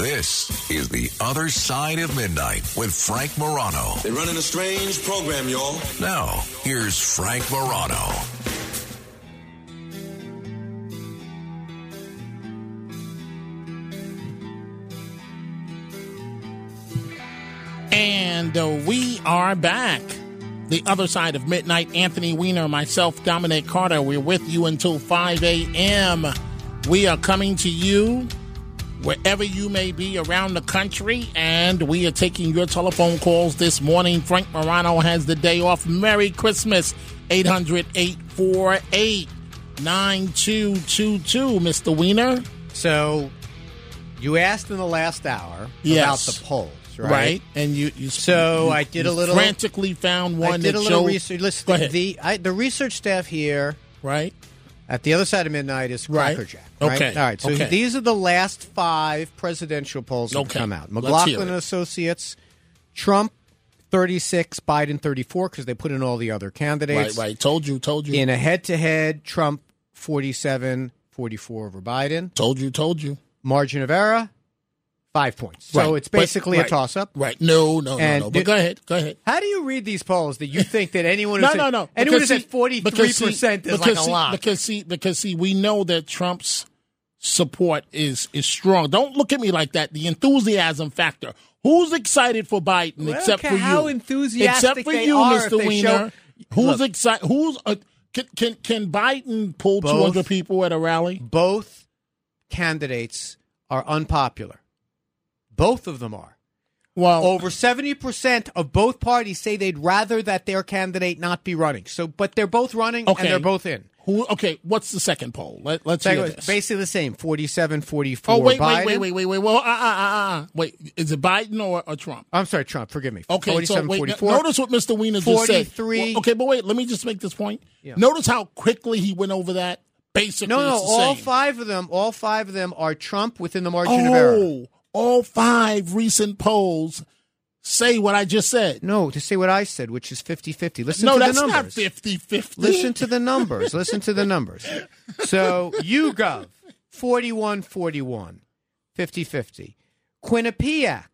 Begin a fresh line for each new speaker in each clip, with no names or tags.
This is The Other Side of Midnight with Frank Morano.
They're running a strange program, y'all.
Now, here's Frank Morano.
And uh, we are back. The other side of midnight. Anthony Weiner, myself, Dominic Carter. We're with you until 5 a.m. We are coming to you wherever you may be around the country, and we are taking your telephone calls this morning. Frank Morano has the day off. Merry Christmas. 800 848 9222, Mr. Weiner.
So, you asked in the last hour
Yes.
about the polls, right?
Right? And you, you
So
you-
I did a little-
frantically found one
I did
that
a little
showed-
research. Listen, the I, the research staff here
right?
At the other side of midnight is
Right.
Crackerjack. Right?
Okay.
All right. So
Okay.
these are the last five presidential polls that
Okay.
come out. McLaughlin and Associates, Trump, thirty-six, Biden, thirty-four, because they put in all the other candidates.
Right, right. Told you, told you.
In a head-to-head, Trump 47, 44 over Biden.
told you, told you.
Margin of error, five points. So
Right.
it's basically
But-
a toss-up.
Right. No, no, no,
And
no.
did-
But go ahead. Go ahead.
How do you read these polls that you think that anyone who
No, no, no.
anyone who
Because
said
see-
forty three percent is like a
see-
lock?
Because see, because see, we know that Trump's support is is strong. Don't look at me like that. The enthusiasm factor. Who's excited for Biden
Well,
except for you?
how enthusiastic
except for you, Mr. Weiner.
show-
Who's excited? Who's uh, can, can can Biden pull two hundred people at a rally?
Both candidates are unpopular. Both of them are.
Well,
Over seventy percent of both parties say they'd rather that their candidate not be running. So, but they're both running
Okay.
and they're both in.
who? Okay, what's the second poll? Let, let's hear this.
basically the same 47, 44
Oh wait,
Biden.
wait, wait, wait, wait, wait. Well, uh, uh, uh, uh. wait. Is it Biden or, or Trump?
I'm sorry, Trump. Forgive me.
Okay,
47,
so wait,
44.
notice what Mr. Weiner just said.
43.
Well, okay, but wait, let me just make this point.
Yeah.
Notice how quickly he went over that. Basically,
no, no, all
same.
five of them, all five of them are Trump within the margin of error.
All five recent polls say what I just said.
No, to say what I said, which is 50-50. Listen
no,
to
that's
the
not
numbers.
50-50.
Listen to the numbers. Listen to the numbers. So YouGov, 41-41, 50-50. Quinnipiac,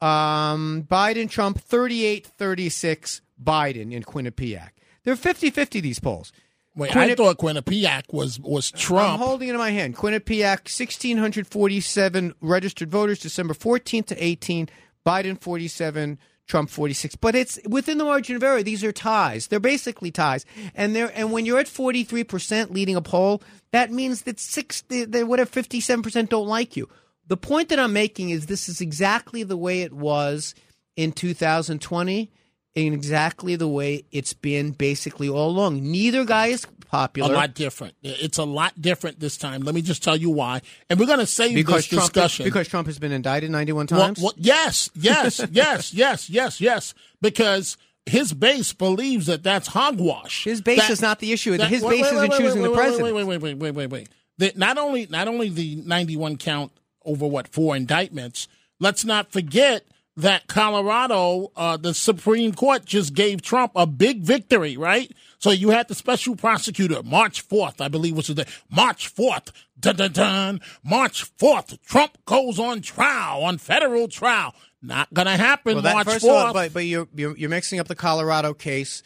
um, Biden, Trump, 38-36, Biden in Quinnipiac. They're 50-50, these polls.
Wait, I thought Quinnipiac was was Trump.
I'm holding it in my hand. Quinnipiac, 1,647 registered voters, December 14th to 18. Biden, 47. Trump, 46. But it's within the margin of error. These are ties. They're basically ties. And they're, and when you're at 43% leading a poll, that means that six, they, they, whatever, 57% don't like you. The point that I'm making is this is exactly the way it was in 2020 and exactly the way it's been basically all along. Neither guy is popular.
a lot different. It's a lot different this time. Let me just tell you why. And we're going to save
because
this
Trump,
discussion.
because Trump has been indicted 91 times.
well, yes, yes, yes, yes, yes, yes. Because his base believes that that's hogwash.
His base
That-
is not the issue.
that-
His
wait,
base
wait,
isn't
wait,
choosing
wait,
the
wait,
president.
Wait, wait, wait, wait, wait, wait. That not only not only the ninety-one count over what four indictments. Let's not forget that Colorado, uh, the Supreme Court just gave Trump a big victory, right? So you had the special prosecutor, March 4th, I believe was the day. March 4th, dun dun dun. March 4th, Trump goes on trial, on federal trial. Not going to happen
Well, that,
March
first
4th.
of all, but, but you're, you're you're mixing up the Colorado case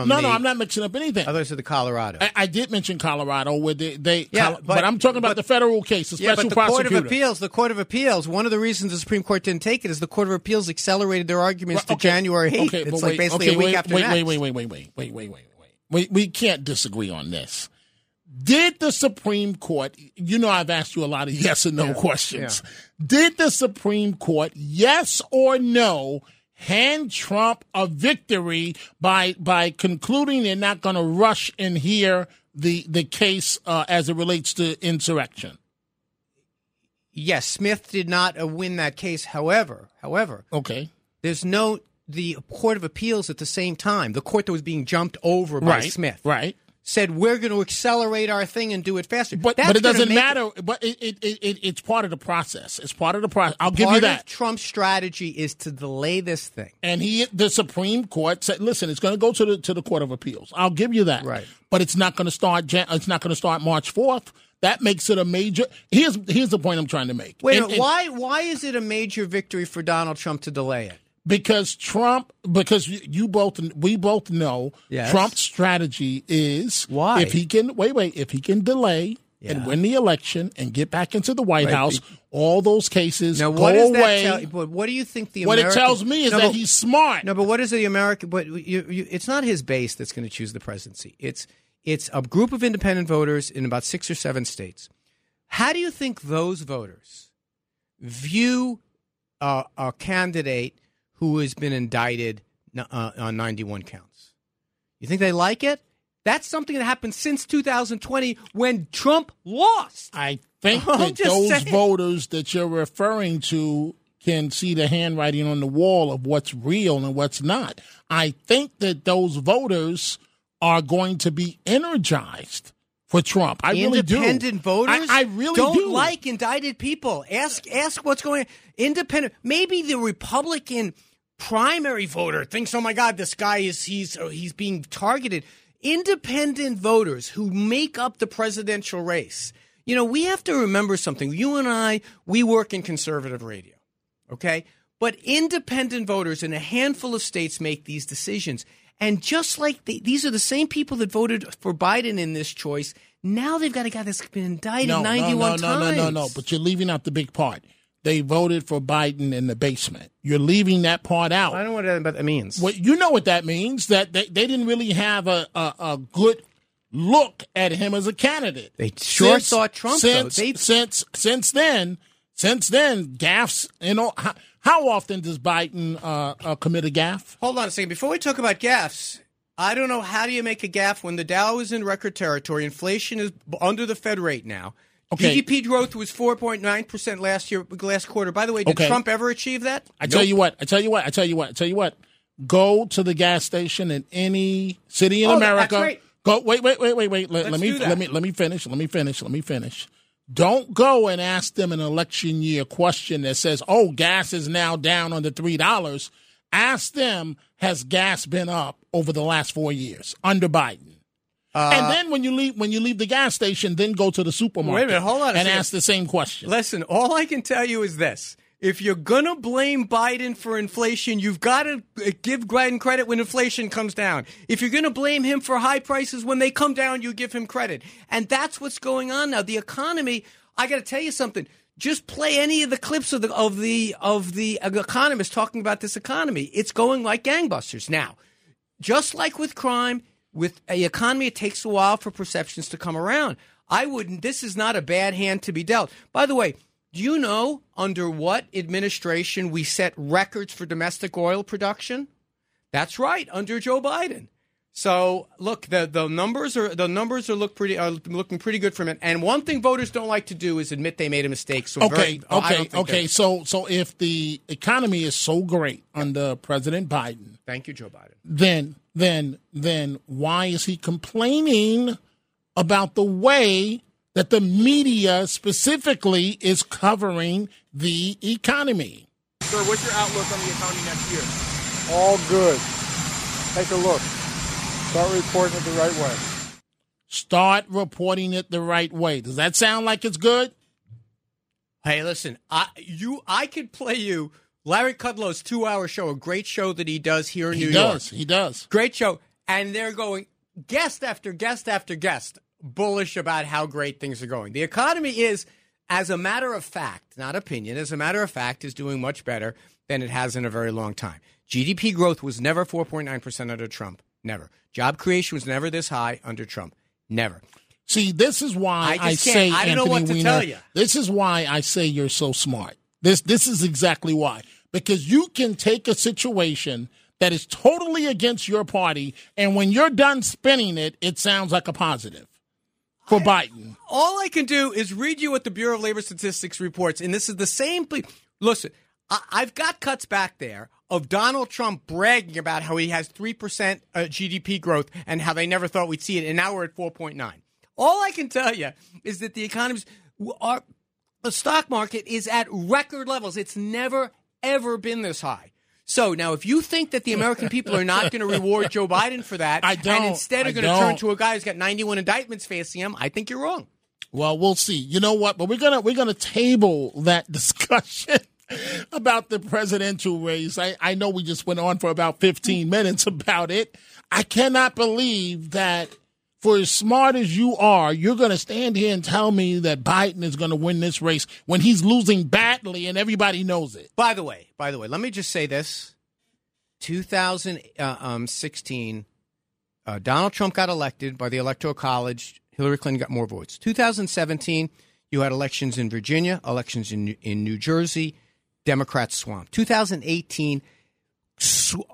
from
no,
the
no, I'm not mixing up anything.
others of the Colorado.
I, I did mention Colorado where they, they
Yeah,
Col-
but-
but, I'm talking about
but-
the federal case, the
yeah, but the Court of Appeals, the Court of Appeals, one of the reasons the Supreme Court didn't take it is the Court of Appeals accelerated their arguments to
Okay,
January 8th.
Okay,
it's
but
like
wait,
basically
okay,
a week
wait,
after
wait,
next.
wait, wait, wait, wait, wait, wait, wait, wait, wait. We we can't disagree on this. Did the Supreme Court? You know, I've asked you a lot of yes and no questions. Did the Supreme Court, yes or no, hand Trump a victory by by concluding they're not going to rush and hear the the case uh, as it relates to insurrection?
Yes, Smith did not uh, win that case. However, however,
Okay,
there's no the Court of Appeals at the same time. The court that was being jumped over by
right,
Smith
right.
Said we're going to accelerate our thing and do it faster.
But but it doesn't matter. But it, it, it, it it's part of the process. It's part of the process. I'll give you that.
of Trump's strategy is to delay this thing.
and he, the Supreme Court said, "Listen, it's going to go to the to the Court of Appeals. I'll give you that.
Right.
But it's not going to start. It's not going to start March fourth. that makes it a major. Here's here's the point I'm trying to make.
Wait,
And-
a
and-
why why is it a major victory for Donald Trump to delay it?
Because Trump, because you- both, we both know
Yes.
Trump's strategy is
Why?
if he can wait, wait, if he can delay and win the election and get back into the White
Right,
House, all those cases
Now,
go
what does
away.
that tell? But what do you think the
what
American,
it tells me is
No,
that
but-
he's smart.
No, but what is the American? But you, you, it's not his base that's going to choose the presidency. It's it's a group of independent voters in about six or seven states. How do you think those voters view uh, a candidate who has been indicted uh, on 91 counts? You think they like it? That's something that happened since 2020 when Trump lost.
I think
I'm
that those
saying.
voters that you're referring to can see the handwriting on the wall of what's real and what's not. I think that those voters are going to be energized for Trump. I really do.
Independent voters
I, I really
don't
do.
like indicted people. Ask ask what's going on. Independent. Maybe the Republican primary voter thinks, "Oh my God, this guy is he's uh, he's being targeted." Independent voters who make up the presidential race. You know, we have to remember something. You and I, we work in conservative radio, okay? But independent voters in a handful of states make these decisions. And just like the, these are the same people that voted for Biden in this choice, now they've got a guy that's been indicted
no,
91
no, no,
times.
no, no, no, no. But you're leaving out the big part. They voted for Biden in the basement. You're leaving that part out.
I don't know what that, what that means.
Well, you know what that means. That they, they didn't really have a, a, a good look at him as a candidate.
They sure thought Trump, though.
Since
They-
since since then, since then, gaffes. You know how, how often does Biden uh, uh, commit a gaffe?
Hold on a second. Before we talk about gaffes, I don't know how do you make a gaffe when the Dow is in record territory, inflation is under the Fed rate now.
Okay.
GDP growth was 4.9% last year last quarter. By the way, did
Okay.
Trump ever achieve that?
I tell you what. I tell you what. I tell you what. I tell you what. Go to the gas station in any city in
Oh, that's
America. Go. Wait. Wait. Wait. Wait. Wait. Let,
Let's
let me.
do that.
Let me. Let me finish. Let me finish. Let me finish. Don't go and ask them an election year question that says, "Oh, gas is now down under three dollars." Ask them, "Has gas been up over the last four years under Biden?"
Uh,
and then when you leave, when you leave the gas station, then go to the supermarket.
minute, hold on a
and ask the same question.
Listen, all I can tell you is this. If you're going to blame Biden for inflation, you've got to give Biden credit when inflation comes down. If you're going to blame him for high prices when they come down, you give him credit. And that's what's going on now. The economy, I got to tell you something. Just play any of the clips of the of the of the economists talking about this economy. It's going like gangbusters. Now, just like with crime, with a economy, it takes a while for perceptions to come around. I wouldn't. This is not a bad hand to be dealt. By the way, do you know under what administration we set records for domestic oil production? That's right, under Joe Biden. So look, the the numbers are the numbers are look pretty are looking pretty good for him. And one thing voters don't like to do is admit they made a mistake. So
Okay,
very-
okay, okay. So, so if the economy is so great under President Biden,
Thank you, Joe Biden.
then, then, then, why is he complaining about the way that the media specifically is covering the economy?
Sir, what's your outlook on the economy next year?
All good. Take a look. Start reporting it the right way.
Start reporting it the right way. Does that sound like it's good?
Hey, listen, I you I could play you Larry Kudlow's two-hour show, a great show that he does here in
He
New
does.
York.
He does.
Great show, and they're going guest after guest after guest, bullish about how great things are going. The economy is, as a matter of fact, not opinion, as a matter of fact, is doing much better than it has in a very long time. GDP growth was never 4.9% under Trump. Never. Job creation was never this high under Trump. Never.
See, this is why
I
I, say
I don't know
Anthony
what to
Weiner,
tell you.
This is why I say you're so smart. This this is exactly why. Because you can take a situation that is totally against your party, and when you're done spinning it, it sounds like a positive for Biden.
all I can do is read you what the Bureau of Labor Statistics reports, and this is the same. ple- Listen, I, I've got cuts back there of Donald Trump bragging about how he has three percent uh, GDP growth and how they never thought we'd see it, and now we're at four point nine. All I can tell you is that the economies are the stock market is at record levels. It's never ever been this high. So now, if you think that the American people are not going to reward Joe Biden for that,
I
and
don't.
instead are going to turn to a guy who's got 91 indictments facing him, I think you're wrong.
Well, we'll see. You know what? But we're gonna we're gonna table that discussion about the presidential race. I, I know we just went on for about 15 minutes about it. I cannot believe that for as smart as you are, you're going to stand here and tell me that Biden is going to win this race when he's losing badly and everybody knows it.
By the way, by the way, let me just say this: 2016, uh, Donald Trump got elected by the Electoral College. Hillary Clinton got more votes. 2017, you had elections in Virginia, elections in in New Jersey. Democrats swamped. 2018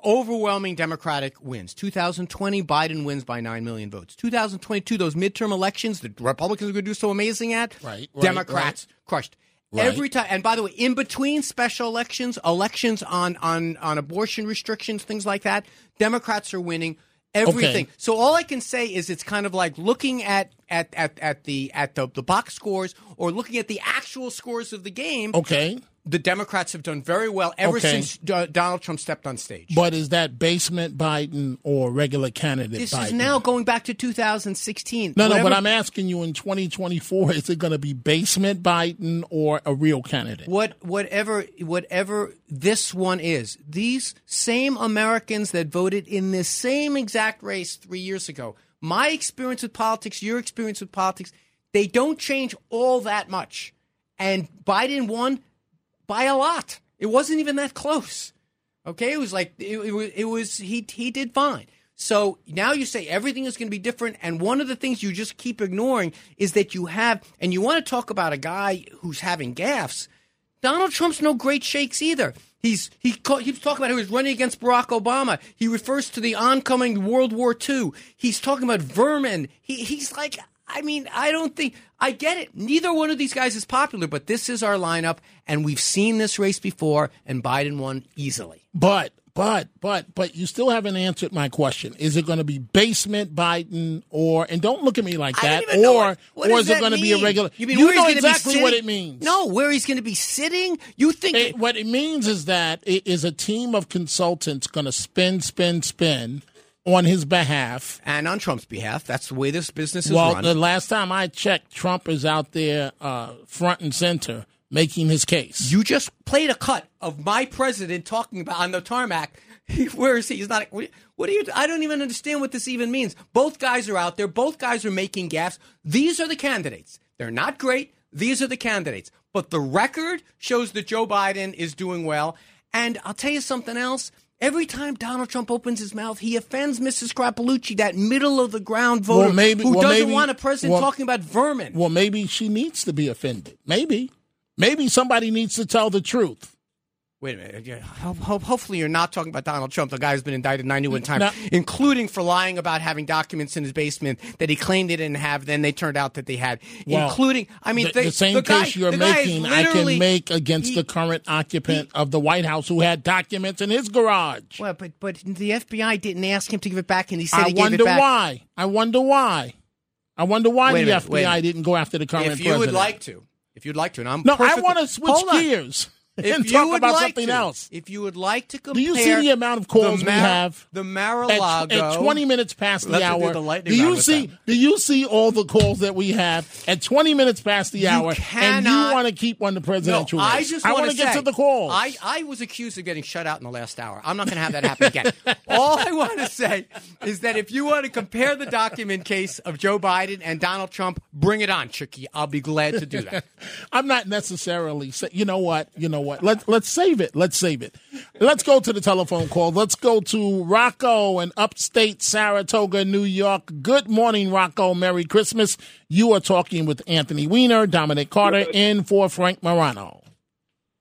overwhelming Democratic wins. 2020, Biden wins by 9 million votes. 2022, those midterm elections, the Republicans are going to do so amazing at,
right, right
Democrats
right.
crushed.
Right.
Every time, and by the way, in between special elections, elections on on on abortion restrictions, things like that, Democrats are winning everything.
Okay.
So all I can say is it's kind of like looking at at at, at the at the, the box scores or looking at the actual scores of the game.
Okay.
The Democrats have done very well ever
Okay.
since uh, Donald Trump stepped on stage.
But is that basement Biden or regular candidate
This
Biden?
is now going back to 2016.
No, no, but I'm asking you in 2024, is it going to be basement Biden or a real candidate?
what whatever whatever this one is. These same Americans that voted in this same exact race 3 years ago. My experience with politics, your experience with politics, they don't change all that much. And Biden won by a lot. It wasn't even that close. Okay, it was like it, it, was, was he he did fine. So now you say everything is going to be different, and one of the things you just keep ignoring is that you have, and you want to talk about a guy who's having gaffes. Donald Trump's no great shakes either. He's he keeps talking about how he's running against Barack Obama. He refers to the oncoming World War II. He's talking about vermin. He he's like, I mean, I don't think I get it. Neither one of these guys is popular, but this is our lineup, and we've seen this race before, and Biden won easily.
But, but, but, but you still haven't answered my question. Is it going to be basement Biden or, and don't look at me like that,
don't even know
or,
what, what
or is it going to be a regular?
You mean
you know exactly what it means.
No, where he's going to be sitting? You think
It, what it means is that it is a team of consultants going to spin, spin, spin on his behalf.
and on Trump's behalf, that's the way this business is
Well,
run.
the last time I checked, Trump is out there uh, front and center making his case.
You just played a cut of my president talking about on the tarmac. Where is he? He's not. What do you? I don't even understand what this even means. Both guys are out there. Both guys are making gaffes. These are the candidates. They're not great. These are the candidates. But the record shows that Joe Biden is doing well. And I'll tell you something else. Every time Donald Trump opens his mouth, he offends Mrs. Scrapalucci, that middle of the ground voter
Well, maybe-
who
well,
doesn't
maybe-
want a president
well-
talking about vermin.
Well, maybe she needs to be offended. Maybe. Maybe somebody needs to tell the truth.
Wait a minute. Yeah, ho- ho- Hopefully, you're not talking about Donald Trump, the guy who's been indicted 91 times,
No.
including for lying about having documents in his basement that he claimed he didn't have. Then they turned out that they had,
Well,
including. I mean,
the,
they-
the same
the
case you're
the guy is
making, I can make against
he-
the current occupant of the White House who had documents in his garage.
Well, but but the FBI didn't ask him to give it back, and he said
I
he gave
wonder
it back.
why. I wonder why. I wonder why
Wait
the
minute,
FBI didn't go after the current
If you
president.
would like to, if you'd like to, and I'm
no, I want to switch
gears. on.
And
you
talk about
like
something
to,
else.
if you would like to compare,
Do you see the amount of calls
the
we have?
the
At,
Mar-a-Lago
at 20 minutes past the
Let's do
hour.
the
do you see?
them.
Do you see all the calls that we have at 20 minutes past the hour? and you want to keep on the presidential
no. I just
I
want
wanna get to the calls.
I, I was accused of getting shut out in the last hour. I'm not going to have that happen again. All I want to say is that if you want to compare the document case of Joe Biden and Donald Trump, bring it on, Chicky. I'll be glad to do that.
I'm not necessarily. Say, you know what? You know what? Let Let's save it. Let's save it. Let's go to the telephone call. Let's go to Rocco in upstate Saratoga, New York. Good morning, Rocco. Merry Christmas. You are talking with Anthony Weiner, Dominic Carter, in for Frank Morano.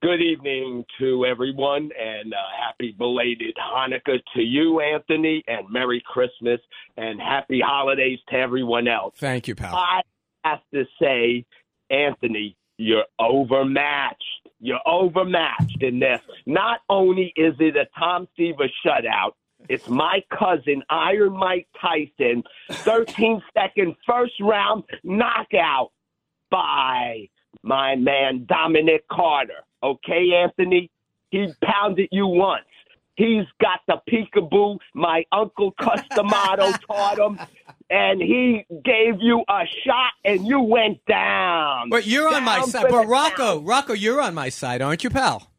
Good evening to everyone, and uh, happy belated Hanukkah to you, Anthony, and Merry Christmas and happy holidays to everyone else.
Thank you, pal.
I have to say, Anthony, you're overmatched. You're overmatched in this. Not only is it a Tom Seaver shutout, it's my cousin, Iron Mike Tyson, 13 second first round knockout by my man Dominic Carter. Okay, Anthony? He pounded you once. He's got the peekaboo. My uncle Customato taught him. And he gave you a shot and you went down.
But you're on my side. But Rocco,
count.
Rocco, you're on my side, aren't you, pal?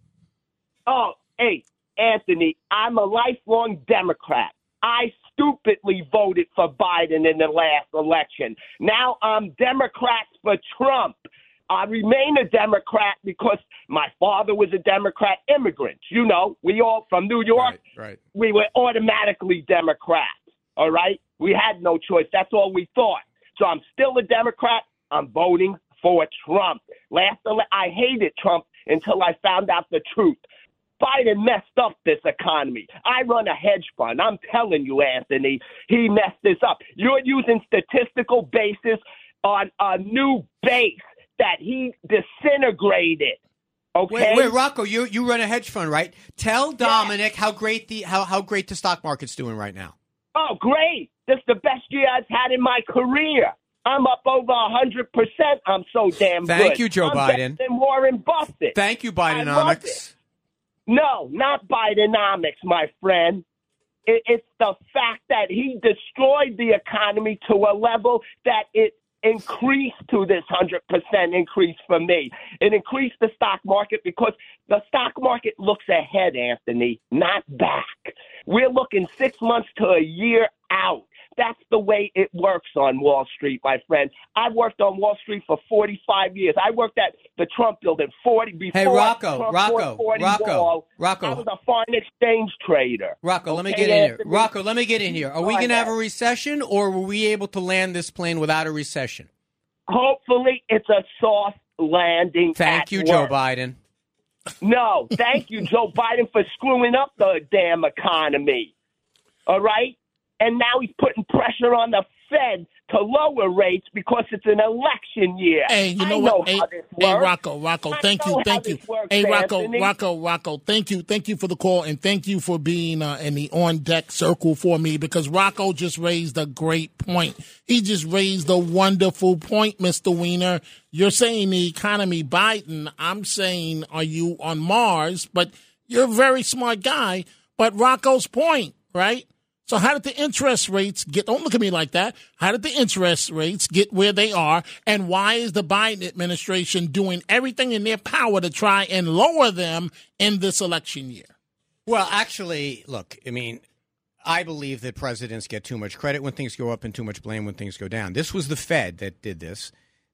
Oh, hey, Anthony, I'm a lifelong Democrat. I stupidly voted for Biden in the last election. Now I'm Democrats for Trump. I remain a Democrat because my father was a Democrat immigrant. You know, we all from New York,
right.
we were automatically Democrats. All right? We had no choice. That's all we thought. So I'm still a Democrat. I'm voting for Trump. Last ele- I hated Trump until I found out the truth. Biden messed up this economy. I run a hedge fund. I'm telling you, Anthony, he messed this up. You're using statistical basis on a new base that he disintegrated. Okay.
Wait, wait, Rocco, you you run a hedge fund, right? Tell Dominic how great the how, how great the stock market's doing right now.
Oh, great. This is the best year I've had in my career. I'm up over a 100%. I'm so damn good.
Thank you, Joe
I'm
Biden.
than Warren Buffett.
Thank you, Bidenomics.
No, not Bidenomics, my friend. It, it's the fact that he destroyed the economy to a level that it increased to this 100% increase for me. It increased the stock market because the stock market looks ahead, Anthony, not back. We're looking six months to a year out. That's the way it works on Wall Street, my friend. I worked on Wall Street for 45 years. I worked at the Trump building 40 before
Hey, Rocco,
Trump
Rocco,
40
Rocco,
Wall,
Rocco.
I was a foreign exchange trader.
Rocco, let me
Okay,
get in here. Rocco, let me get in here. Are we going to have a recession, or were we able to land this plane without a recession?
Hopefully, it's a soft landing.
Thank you, Joe. Biden.
No, thank you, Joe Biden, for screwing up the damn economy. All right? And now he's putting pressure on the Fed to lower rates because it's an election year.
Hey, you know
I
what?
Know
hey,
how this
hey. Rocco, Rocco, thank you, thank you.
works,
hey, Rocco,
Anthony.
Rocco, Rocco, thank you, thank you for the call, and thank you for being uh, in the on deck circle for me because Rocco just raised a great point. He just raised a wonderful point, Mister Weiner. You're saying the economy Biden. I'm saying, are you on Mars? But you're a very smart guy. But Rocco's point, right? So how did the interest rates get? Don't look at me like that. How did the interest rates get where they are? And why is the Biden administration doing everything in their power to try and lower them in this election year?
Well, actually, look, I mean, I believe that presidents get too much credit when things go up and too much blame when things go down. This was the Fed that did this.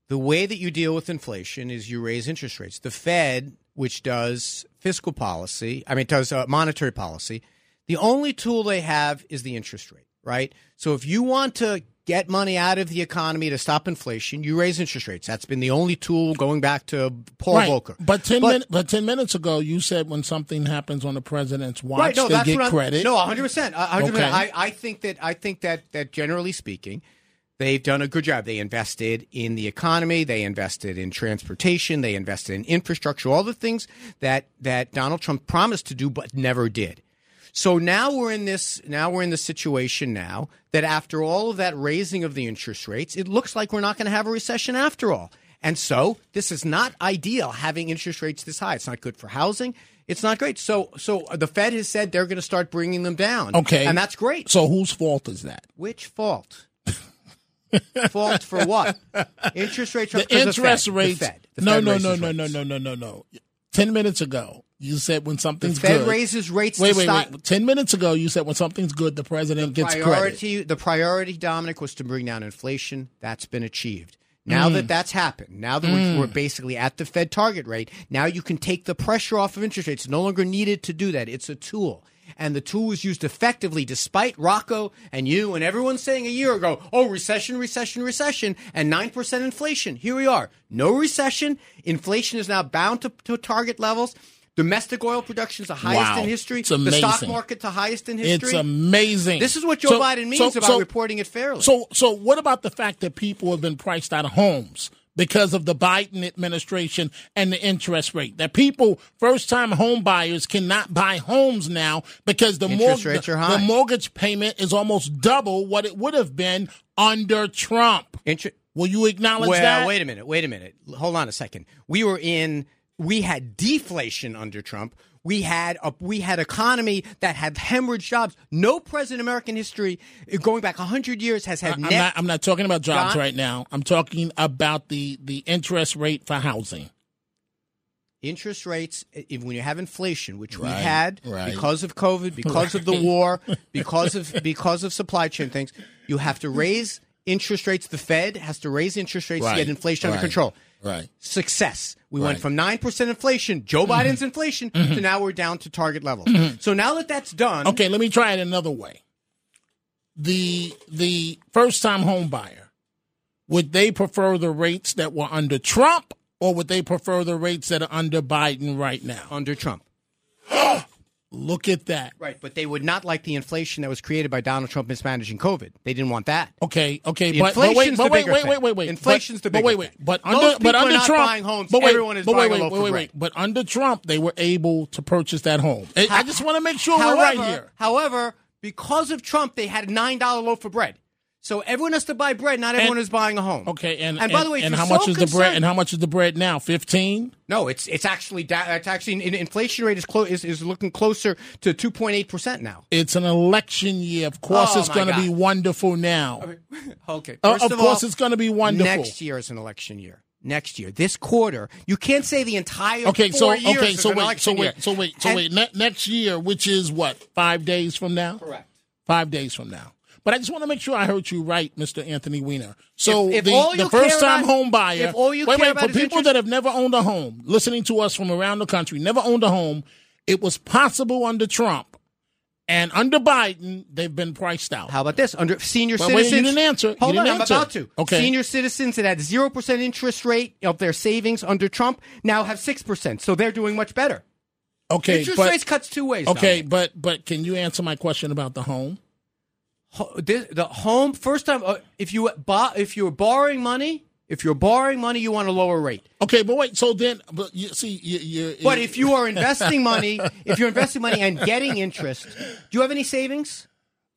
The way that you deal with inflation is you raise interest rates. The Fed, which does fiscal policy, I mean, does uh, monetary policy, the only tool they have is the interest rate, right? So if you want to get money out of the economy to stop inflation, you raise interest rates. That's been the only tool going back to Paul Volcker.
But ten
But-
minutes. But ten minutes ago, you said when something happens on the president's watch,
Right, no,
they get credit.
No, 100. percent 100.
Okay.
I, I think that I think that that generally speaking, they've done a good job. They invested in the economy, they invested in transportation, they invested in infrastructure, all the things that that Donald Trump promised to do but never did. So now we're in this now we're in the situation now that after all of that raising of the interest rates, it looks like we're not going to have a recession after all. And so this is not ideal having interest rates this high. It's not good for housing. It's not great. So so the Fed has said they're going to start bringing them down.
Okay,
And that's great.
So whose fault is that?
Which fault? fault for what? Interest rates
The interest
the Fed.
rates.
The Fed. The
no,
Fed
no, no, no,
rates.
no, no, no, no, no. Ten minutes ago, you said when
The
something's
Fed
good.
raises rates
Wait, wait, wait. Ten minutes ago, you said when something's good, the president gets credit.
priority, The priority, Dominic, was to bring down inflation. That's been achieved. Now
Mm.
that that's happened, now that we're, we're basically at the Fed target rate, now you can take the pressure off of interest rates. It's no longer needed to do that. It's a tool. And the tool was used effectively despite Rocco and you and everyone saying a year ago, oh, recession, recession, recession, and 9% inflation. Here we are. No recession. Inflation is now bound to, to target levels. Domestic oil production is the highest
Wow.
in history.
It's
the stock
amazing.
market the highest in history.
It's amazing.
This is what Joe
So-
Biden means
so-
about
so-
reporting it fairly.
So, so what about the fact that people have been priced out of homes because of the Biden administration and the interest rate? That people, first-time home buyers, cannot buy homes now because the,
Interest
mortgage
rates are high.
the mortgage payment is almost double what it would have been under Trump.
Inter-
Will you acknowledge
well,
that?
wait a minute. Wait a minute. Hold on a second. We were in we had deflation under Trump. We had a we had economy that had hemorrhaged jobs. No president in American history, going back hundred years, has had
I'm not. I'm not talking about jobs right now. I'm talking about the the interest rate for housing.
interest rates if, when you have inflation which we had
right.
because of covid because of the war because of because of supply chain things you have to raise interest rates the fed has to raise interest rates to get inflation under control.
Right.
success. We went from 9% inflation joe
Mm-hmm.
biden's inflation to now we're down to target levels. So now that that's done
Okay, let me try it another way. The the first time home buyer, would they prefer the rates that were under Trump or would they prefer the rates that are under Biden right now?
under trump
Look at that.
right but they would not like the inflation that was created by donald trump mismanaging covid they didn't want that
Okay, okay,
The
but, but wait, but wait, wait, wait, wait, wait.
Inflation's
but,
the
but wait,
bigger
wait, but
Most
under,
people
but under Trump,
buying homes.
But wait,
Everyone is
but
buying
wait, wait, wait, wait. But under Trump, they were able to purchase that home. I- I just want to make sure we're right here.
However, because of Trump, they had a nine dollar loaf of bread. So everyone has to buy bread. Not everyone
And-
is buying a home.
Okay, and
and by the way,
and how much
so
is the bread? And how much is the bread now? Fifteen.
No, it's it's actually it's actually in, inflation rate is, clo- is is looking closer to two point eight percent now.
It's an election year. Of course,
Oh,
it's going to be wonderful now.
Okay,
Uh, of
all,
course, it's going to be wonderful.
Next year is an election year. Next year, this quarter, you can't say the entire
Okay, so
years
okay, so wait, so
year.
wait, so wait, so
And-
wait. Ne- next year, which is what five days from now?
Correct.
Five days from now. But I just want to make sure I heard you right, Mr. Anthony Weiner. So
If- if
the, the first time
about-
home buyer.
if all you
wait, wait, for people
interest-
that have never owned a home, listening to us from around the country, never owned a home, it was possible under Trump. And under Biden, they've been priced out.
How about this? Under senior
Well, wait, you
citizens.
didn't answer.
Hold
didn't
on,
answer.
I'm about to.
Okay.
Senior citizens that had zero percent interest rate of their savings under Trump now have six percent. So they're doing much better.
okay,
interest
but
rates cuts two ways.
okay, but but can you answer my question about the home?
The home first time uh, if you if you're borrowing money, if you're borrowing money, you want a lower rate.
Okay, but wait. So then, but you see, you, you,
But if you are investing money, if you're investing money and getting interest, do you have any savings?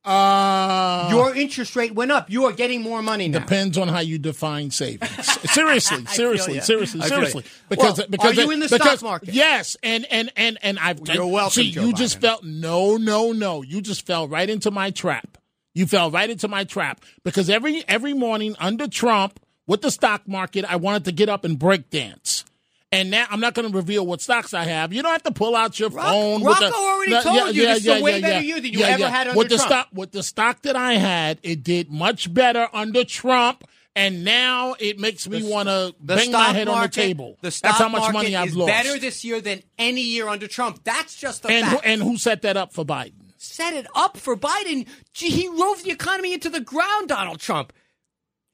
uh,
Your interest rate went up. You are getting more money now.
depends on how you define savings. seriously, seriously, seriously, seriously. Because
Well,
because
are you in the
because,
stock market?
Yes, and and and and I've
You're welcome,
See,
Joe
you just
Biden.
felt no, no, no. You just fell right into my trap. You fell right into my trap because every every morning under Trump with the stock market, I wanted to get up and break dance. And now I'm not going to reveal what stocks I have. You don't have to pull out your
Rock-
phone. with
Rocco
the-
already told you this is a way better year than you ever had under
with the
Trump.
stock with the stock that I had, it did much better under Trump, and now it makes me want to bang my head on the table.
The stock
That's how much
market
money I've
is
lost.
better this year than any year under Trump. That's just the
and who,
fact.
and who set that up for Biden?
Set it up for Biden. He drove the economy into the ground, Donald Trump.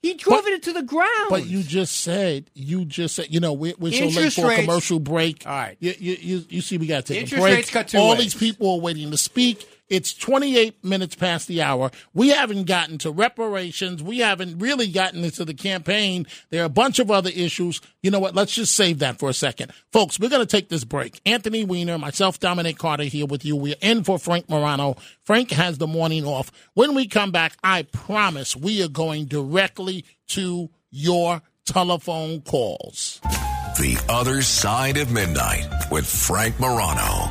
He drove
But-
it into the ground.
But you just said, you just said, you know, we're, we're so late for a commercial break.
All right.
You, you, you, you see, we got to take
Interest
a break.
rates cut two
All
ways.
these people are waiting to speak. It's 28 minutes past the hour. We haven't gotten to reparations. We haven't really gotten into the campaign. There are a bunch of other issues. You know what? Let's just save that for a second. Folks, we're going to take this break. Anthony Weiner, myself, Dominic Carter here with you. We're in for Frank Morano. Frank has the morning off. When we come back, I promise we are going directly to your telephone calls.
The Other Side of Midnight with Frank Morano.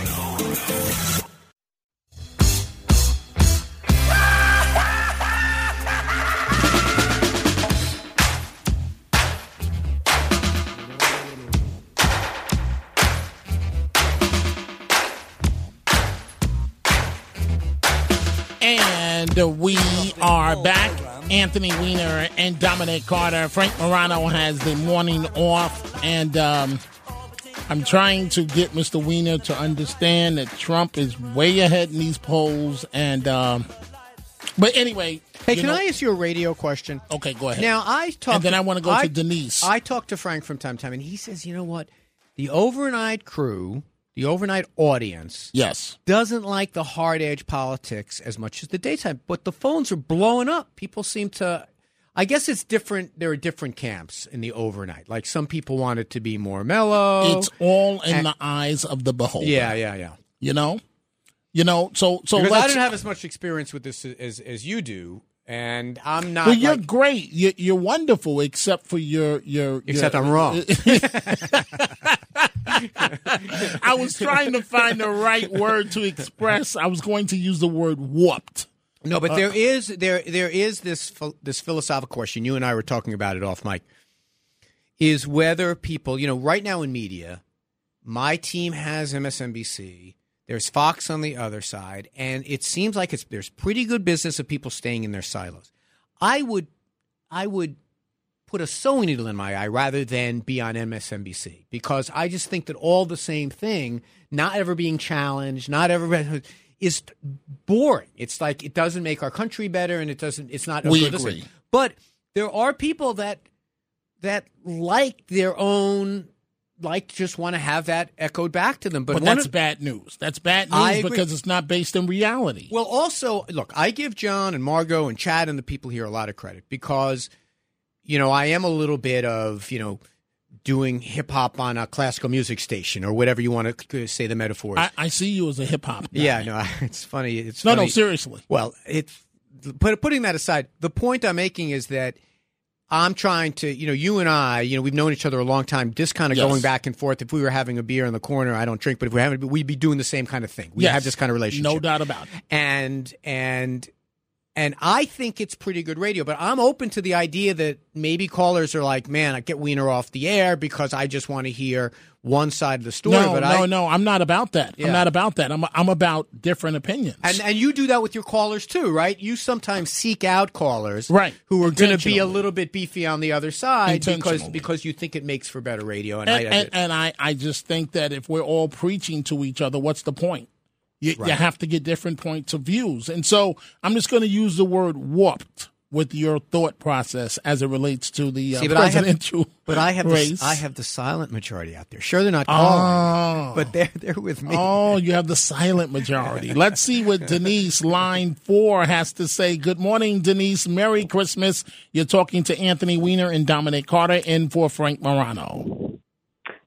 And we are back. Anthony Weiner and Dominic Carter. Frank Morano has the morning off, and um, I'm trying to get Mr. Weiner to understand that Trump is way ahead in these polls. And um, but anyway,
hey, can
know-
I ask you a radio question?
Okay, go ahead.
Now I talk,
And then I wanna go to Denise.
I talk to Frank from time to time, and he says, "You know what? The overnight crew, the overnight audience,
yes.
doesn't like the hard edge politics as much as the daytime, but the phones are blowing up. People seem to. I guess it's different. There are different camps in the overnight. Like some people want it to be more mellow.
It's all in
And-
the eyes of the beholder.
yeah, yeah, yeah.
You know? You know, so so
I don't have as much experience with this as as you do, and I'm not.
well, you're
like-
great. You're, you're wonderful, except for your your.
Except
your-
I'm wrong.
I was trying to find the right word to express. I was going to use the word warped.
No, but there uh, is there there is this this philosophical question. You and I were talking about it off mic. Is whether people, you know, right now in media, my team has MSNBC. There's Fox on the other side, and it seems like it's there's pretty good business of people staying in their silos. I would, I would put a sewing needle in my eye rather than be on MSNBC because I just think that all the same thing, not ever being challenged, not ever is boring. It's like it doesn't make our country better, and it doesn't. It's not.
We agree.
but there are people that that like their own, like just want to have that echoed back to them. But,
But that's
of-
bad news. That's bad news because it's not based in reality.
Well, also, look, I give John and Margot and Chad and the people here a lot of credit because, you know, I am a little bit of, you know, doing hip hop on a classical music station or whatever you want to say the metaphor is.
I, I see you as a hip hop.
yeah, no, it's funny. It's
No,
funny.
no, seriously.
Well, it's put, putting that aside, the point I'm making is that I'm trying to, you know, you and I, you know, we've known each other a long time, just kind of
Yes.
going back and forth. If we were having a beer in the corner, I don't drink, but if we're having, we'd be doing the same kind of thing. We
Yes.
have this kind of relationship
No doubt about it.
and and and I think it's pretty good radio. But I'm open to the idea that maybe callers are like, "Man, I get Weiner off the air because I just want to hear one side of the story."
No,
but
no,
I,
no. I'm not about that.
Yeah.
I'm not about that. I'm I'm about different opinions.
And and you do that with your callers too, right? You sometimes seek out callers,
Right.
who are going to be a little bit beefy on the other side because because you think it makes for better radio. And,
and,
I,
and, and I, I just think that if we're all preaching to each other, what's the point? You, you have to get different points of views. And so I'm just going to use the word warped with your thought process as it relates to the uh,
See, but I have-
presidential
but I have
race.
the, I have the silent majority out there. Sure, they're not calling,
Oh.
but they're they're with me.
Oh, you have the silent majority. Let's see what Denise, line four, has to say. Good morning, Denise. Merry Christmas. You're talking to Anthony Weiner and Dominic Carter in for Frank Morano.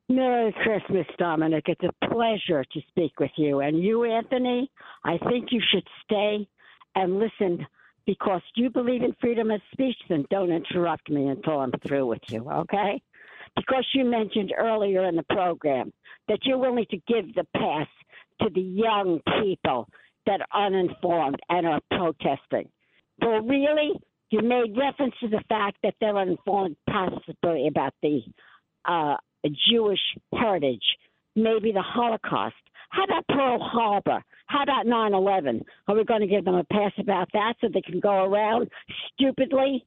Merry Christmas, Dominic. It's a pleasure to speak with you. And you, Anthony, I think you should stay and listen because you believe in freedom of speech, then don't interrupt me until I'm through with you, okay? Because you mentioned earlier in the program that you're willing to give the pass to the young people that are uninformed and are protesting. Well, really, you made reference to the fact that they're uninformed possibly about the uh, Jewish heritage, maybe the Holocaust. How about Pearl Harbor? How about 9 11? Are we going to give them a pass about that so they can go around stupidly?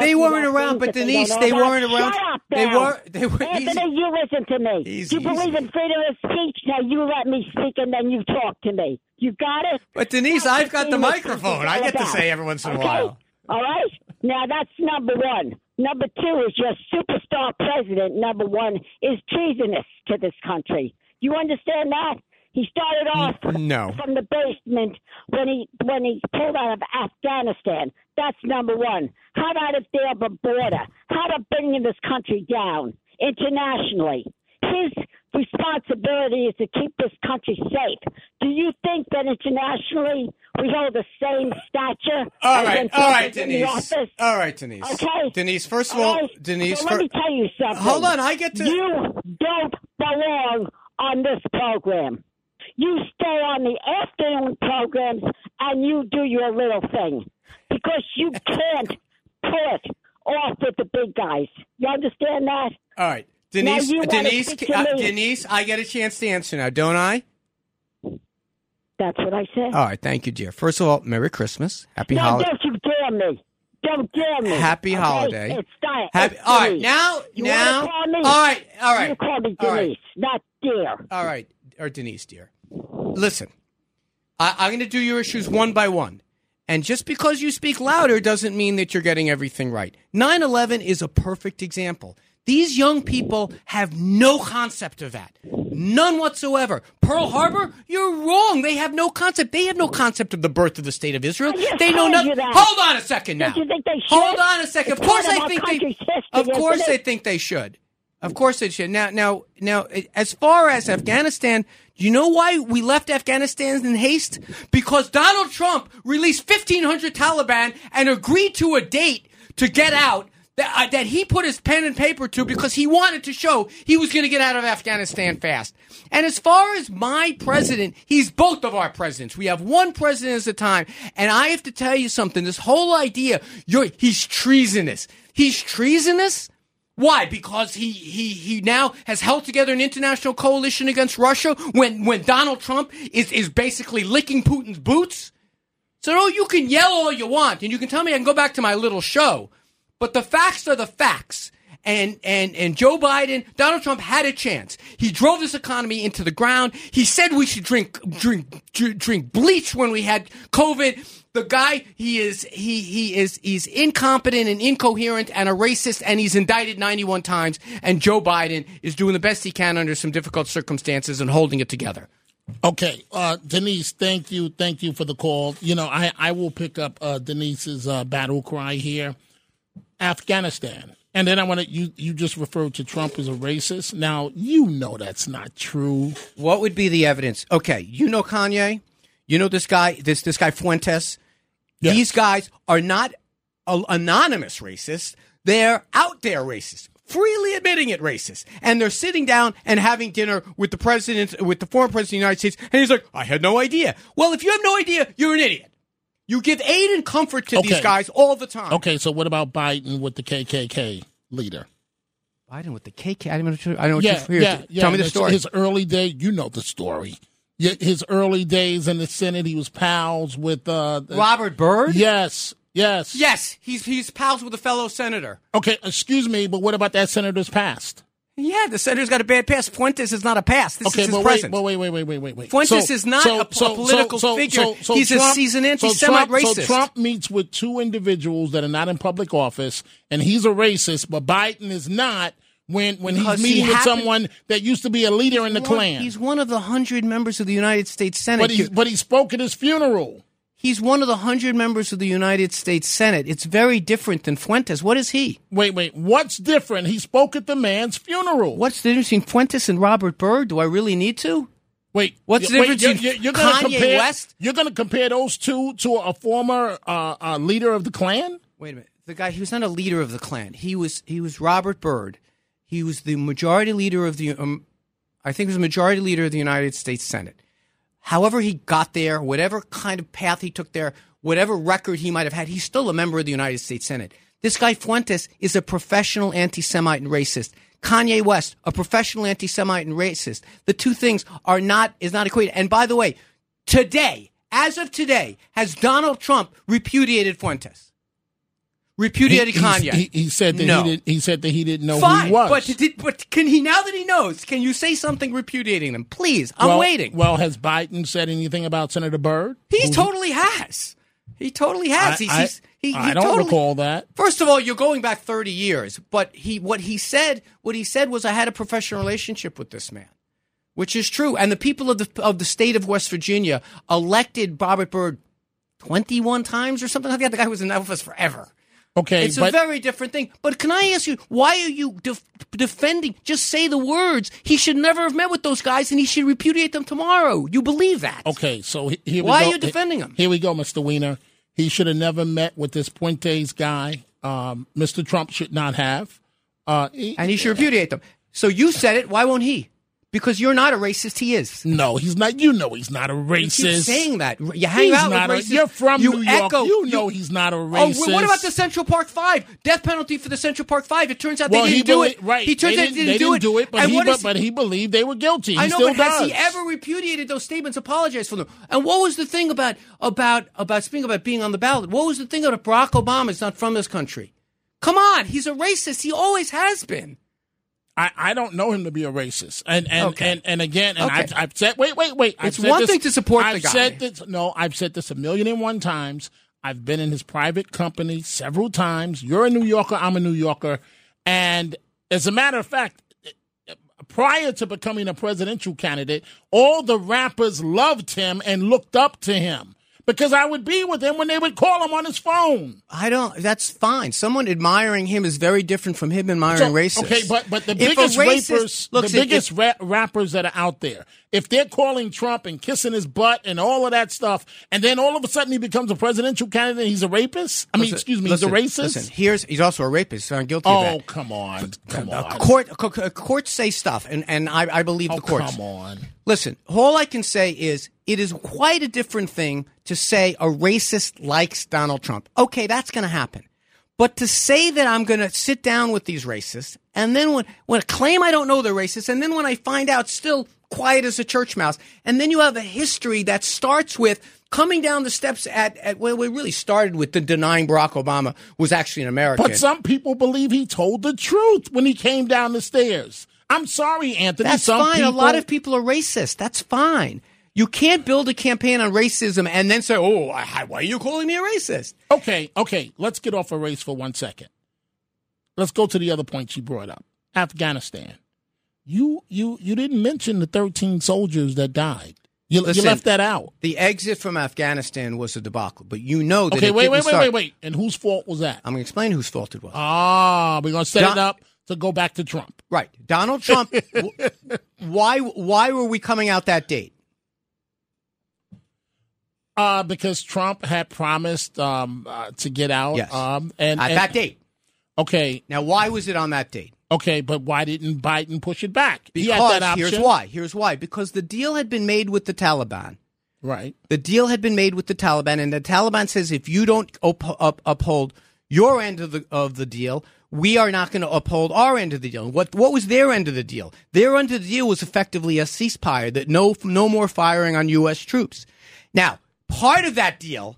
They weren't around, but
that they
Denise, they weren't around.
Shut up,
They were- they were
Anthony,
easy.
you listen to me.
Easy,
you believe
easy.
in freedom of speech. Now you let me speak and then you talk to me. You got it?
But Denise, I've got the
freedom of speech
microphone. I get to say every once in a
Okay?
while.
All right. Now that's number one. Number two is your superstar president. Number one is treasonous to this country. You understand that? He started off
no.
from the basement when he when he pulled out of Afghanistan. That's number one. How about if they have a border? How about bringing this country down internationally? His responsibility is to keep this country safe. Do you think that internationally we hold the same stature?
All right, all right,
Trump is in the
Denise. All right, Denise.
Okay.
Denise, first of
All
all,
right?
Denise,
so let me tell you something.
Hold on, I get to-
You don't belong on this program. You stay on the afternoon programs and you do your little thing because you can't pull it off with the big guys. You understand that?
all right, Denise, Denise, uh. Denise, I get a chance to answer now, don't I?
That's what I said.
All right, thank you, dear. First of all, Merry Christmas, Happy
no,
Holiday.
don't you dare me. Don't dare me.
Happy
okay?
holiday.
It's di-
Happy.
it's
All right,
Denise.
now,
You
now.
call me?
All right, all right.
You call me
all right.
Denise, not dear.
All right, or Denise, dear. Listen, I, I'm going to do your issues one by one. And just because you speak louder doesn't mean that you're getting everything right. 9 11 is a perfect example. These young people have no concept of that. None whatsoever. Pearl Harbor, you're wrong. They have no concept. They have no concept of the birth of the state of Israel. They know nothing. Hold on a second now.
Don't you think they should?
Hold on a second. Of course, I think they. Of course, they think they should. Of course, they should. Now, now, now. As far as Afghanistan, do you know why we left Afghanistan in haste? Because Donald Trump released 1,500 Taliban and agreed to a date to get out that, uh, that he put his pen and paper to because he wanted to show he was going to get out of Afghanistan fast. And as far as my president, he's both of our presidents. We have one president at a time. And I have to tell you something. This whole idea, he's treasonous. He's treasonous. Why? Because he, he, he now has held together an international coalition against Russia when, when Donald Trump is, is basically licking Putin's boots? So you can yell all you want, and you can tell me I can go back to my little show, but the facts are the facts. And and and Joe Biden, Donald Trump had a chance. He drove this economy into the ground. He said we should drink drink drink bleach when we had COVID. The guy, he is he he is he's incompetent and incoherent and a racist, and he's indicted 91 times. And Joe Biden is doing the best he can under some difficult circumstances and holding it together.
Okay, uh, Denise, thank you, thank you for the call. You know, I, I will pick up uh, Denise's uh, battle cry here, Afghanistan, and then I want to you you just referred to Trump as a racist. Now you know that's not true.
What would be the evidence? Okay, you know Kanye, you know this guy, this this guy Fuentes.
Yes.
These guys are not a- anonymous racists; they're out there racists, freely admitting it racist, and they're sitting down and having dinner with the president, with the former president of the United States, and he's like, "I had no idea." Well, if you have no idea, you're an idiot. You give aid and comfort to these guys all the time.
Okay, so what about Biden with the KKK leader?
Biden with the KKK. I don't know. What you- I don't know what
Yeah,
you're
yeah, yeah.
Tell me the
his-
story.
His early day, you know the story. Yeah, His early days in the Senate, he was pals with uh, the-
Robert Byrd.
Yes, yes,
Yes, he's he's pals with a fellow senator.
Okay, excuse me, but what about that senator's past?
Yeah, the senator's got a bad pass. Fuentes is not a pass. This
Okay,
is his
but wait,
present.
but wait, wait, wait, wait, wait, wait.
Fuentes is not a- a political figure. He's a seasoned anti-Semite
Trump, So
racist.
Trump meets with two individuals that are not in public office, and he's a racist, but Biden is not. When when
Because
he's
he
meeting with
happened-
someone that used to be a leader in the
One-
Klan,
He's one of the hundred members of the United States Senate.
but he but he spoke at his funeral.
He's one of the hundred members of the United States Senate. It's very different than Fuentes. What is he?
Wait, wait, what's different? He spoke at the man's funeral.
What's the difference between Fuentes and Robert Byrd? Do I really need to?
Wait,
What's the
wait,
difference
you're,
between
you're, you're
Kanye
compare,
West?
You're going to compare those two to a former uh, uh, leader of the Klan?
Wait a minute. The guy he was not a leader of the Klan. He was he was Robert Byrd. He was the majority leader of the um, I think he was the majority leader of the United States Senate. However he got there, whatever kind of path he took there, whatever record he might have had, he's still a member of the United States Senate. This guy Fuentes is a professional anti-Semite and racist. Kanye West, a professional anti-Semite and racist. The two things are not is not equated. And by the way, today, as of today, has Donald Trump repudiated Fuentes? Repudiated
he,
Kanye.
He, he said that
No.
he did. He said that he didn't know
Fine,
who he was.
but did, but can he now that he knows? Can you say something repudiating them, please? I'm
well,
waiting.
Well, has Biden said anything about Senator Byrd?
he totally has. He totally
I,
has. he's,
I-
he's, he,
I
he
don't
totally,
recall that.
First of all, you're going back 30 years, but he what he said what he said was I had a professional relationship with this man, which is true. And the people of the of the state of West Virginia elected Robert Byrd 21 times or something like that. The guy was in office forever.
Okay,
It's
but
a very different thing. But can I ask you, why are you def- defending? Just say the words. He should never have met with those guys, and he should repudiate them tomorrow. You believe that?
okay. So he- here we
Why
go.
are you defending him?
Here we go, Mr. Weiner. He should have never met with this Puentes guy. Um, Mr. Trump should not have. Uh, he-
And he should repudiate them. So you said it. Why won't he? Because you're not a racist. He is.
no, he's not. You know, he's not a racist.
You keep saying that. You hang
He's
out with
a-
racists.
you're from
you
New York.
Echo,
You know he's not a
Oh,
racist.
well, what about the Central Park Five? Death penalty for the Central Park Five. It turns out
Well,
they didn't do it.
Right.
He turns
they
out
didn't,
they
they
didn't do
do it, but he, but, but he believed they were guilty. He
I know,
still
but has
does.
he ever repudiated those statements, apologized for them? And what was the thing about about about speaking about being on the ballot? What was the thing about Barack Obama is not from this country? Come on, he's a racist. He always has been.
I, I don't know him to be a racist, and and
Okay.
and, and again, and
Okay.
I've, I've said wait wait wait. I've
It's one
this-
thing to support the
I've
guy.
Said this, no, I've said this a million and one times. I've been in his private company several times. You're a New Yorker. I'm a New Yorker, and as a matter of fact, prior to becoming a presidential candidate, all the rappers loved him and looked up to him because I would be with him when they would call him on his phone.
I don't. That's fine. Someone admiring him is very different from him admiring
So,
racists.
Okay, but but the
If
biggest rappers,
look,
the
if-
biggest ra- rappers that are out there, if they're calling Trump and kissing his butt and all of that stuff, and then all of a sudden he becomes a presidential candidate, and he's a rapist. I mean,
Listen-
excuse me,
listen,
he's a racist.
Listen, here's he's also a rapist. Found guilty of
oh, come on, come
Uh,
on,
court, co- co- courts say stuff, and, and I, I believe
oh,
the courts.
come on.
Listen, all I can say is it is quite a different thing to say a racist likes Donald Trump. Okay, that's going to happen. But to say that I'm going to sit down with these racists, and then when, when claim I don't know they're racist, and then when I find out still quiet as a church mouse, and then you have a history that starts with coming down the steps at, at well, it really started with the denying Barack Obama was actually an American.
But some people believe he told the truth when he came down the stairs. I'm sorry, Anthony.
That's
some
fine.
People,
A lot of people are racist. That's fine. You can't build a campaign on racism and then say, "Oh, I- why are you calling me a racist?"
Okay, okay. Let's get off a race for one second. Let's go to the other point you brought up. Afghanistan. You you you didn't mention the 13 soldiers that died. You, you left that out.
The exit from Afghanistan was a debacle, but you know that
Okay,
it
wait, wait, wait,
start-
wait, wait. And whose fault was that?
I'm going to explain whose fault it was.
Ah, we're gonna set
Don-
it up to go back to Trump.
right, Donald Trump. why? Why were we coming out that date?
Uh, because Trump had promised um uh, to get out.
Yes.
Um, and
At
and-
that date.
Okay,
Now, why was it on that date?
Okay, but why didn't Biden push it back? he
Because
had that
here's why. Here's why. Because the deal had been made with the Taliban.
Right.
the deal had been made with the Taliban, and the Taliban says if you don't up, up, uphold your end of the of the deal, we are not going to uphold our end of the deal. What what was their end of the deal? Their end of the deal was effectively a ceasefire that no no more firing on U.S. troops. Now, part of that deal,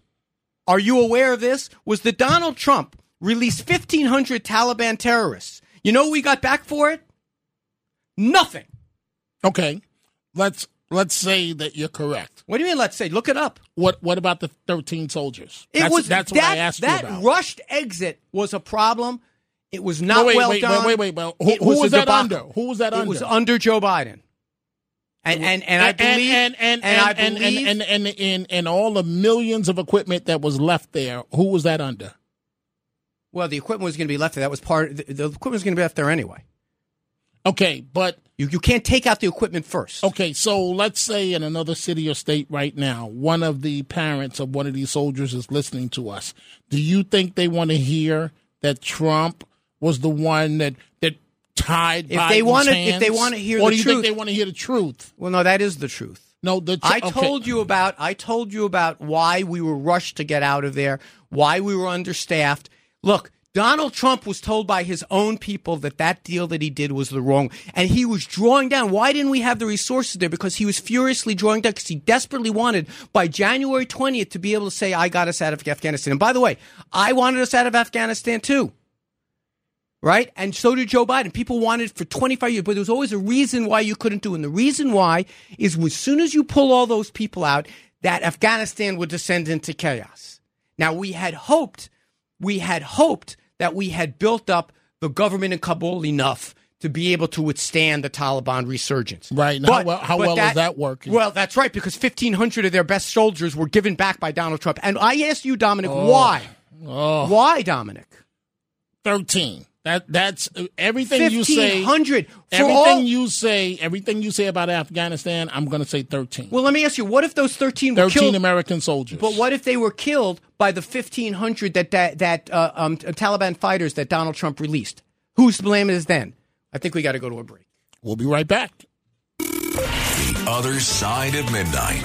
are you aware of this? Was that Donald Trump released fifteen hundred Taliban terrorists? You know what we got back for it? Nothing.
Okay. Let's let's say that you're correct.
What do you mean? Let's say, look it up.
What what about the 13 soldiers?
It
that's,
was
that's
that,
what I asked
that
you about.
rushed exit was a problem. It was not
No, wait,
well
wait,
done.
wait, wait, wait. Who, who was,
a
that
debacle.
under? Who was that
it
under?
It was under Joe Biden. And and, and I believe
and and
and I
and,
believe
and, and, and, and, and all the millions of equipment that was left there. Who was that under?
Well the equipment was going to be left there. That was part. The, the equipment was going to be left there anyway.
Okay, but
You you can't take out the equipment first.
okay. So let's say in another city or state right now, one of the parents of one of these soldiers is listening to us. Do you think they want to hear that Trump was the one that that tied?
If they wanna- if they wanna hear
or
the
do you
truth-
think they want to hear the truth?
Well, no, that is the truth.
No, the tr-
I
okay.
told you about I told you about why we were rushed to get out of there, why we were understaffed. Look, Donald Trump was told by his own people that that deal that he did was the wrong, and he was drawing down. Why didn't we have the resources there? Because he was furiously drawing down because he desperately wanted by January 20th to be able to say, "I got us out of Afghanistan." And by the way, I wanted us out of Afghanistan too. Right? And so did Joe Biden. People wanted for 25 years, but there was always a reason why you couldn't do it. And the reason why is as soon as you pull all those people out, that Afghanistan would descend into chaos. Now, we had hoped, we had hoped that we had built up the government in Kabul enough to be able to withstand the Taliban resurgence.
Right. And how well- how well is that working?
Well, that's right, because 1,500 of their best soldiers were given back by Donald Trump. And I asked you, Dominic,
Oh.
why? Oh. Why, Dominic?
thirteen. That that's uh, everything you say.
1,500 for
Everything
all-
you say, everything you say about Afghanistan, I'm going to say 13.
Well, let me ask you, what if those 13 were
13
killed?
American soldiers.
But what if they were killed by the 1,500 that that, that uh, um, Taliban fighters that Donald Trump released? Whose blame is then? I think we got to go to a break.
We'll be right back.
The other side of midnight.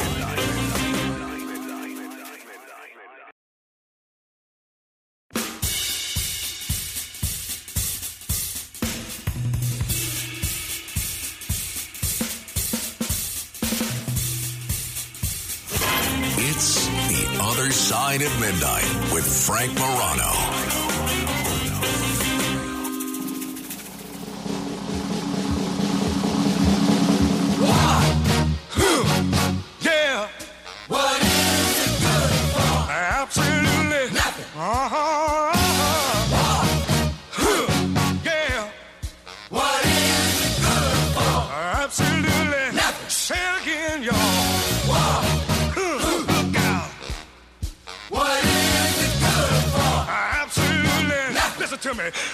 Side of midnight with Frank Morano.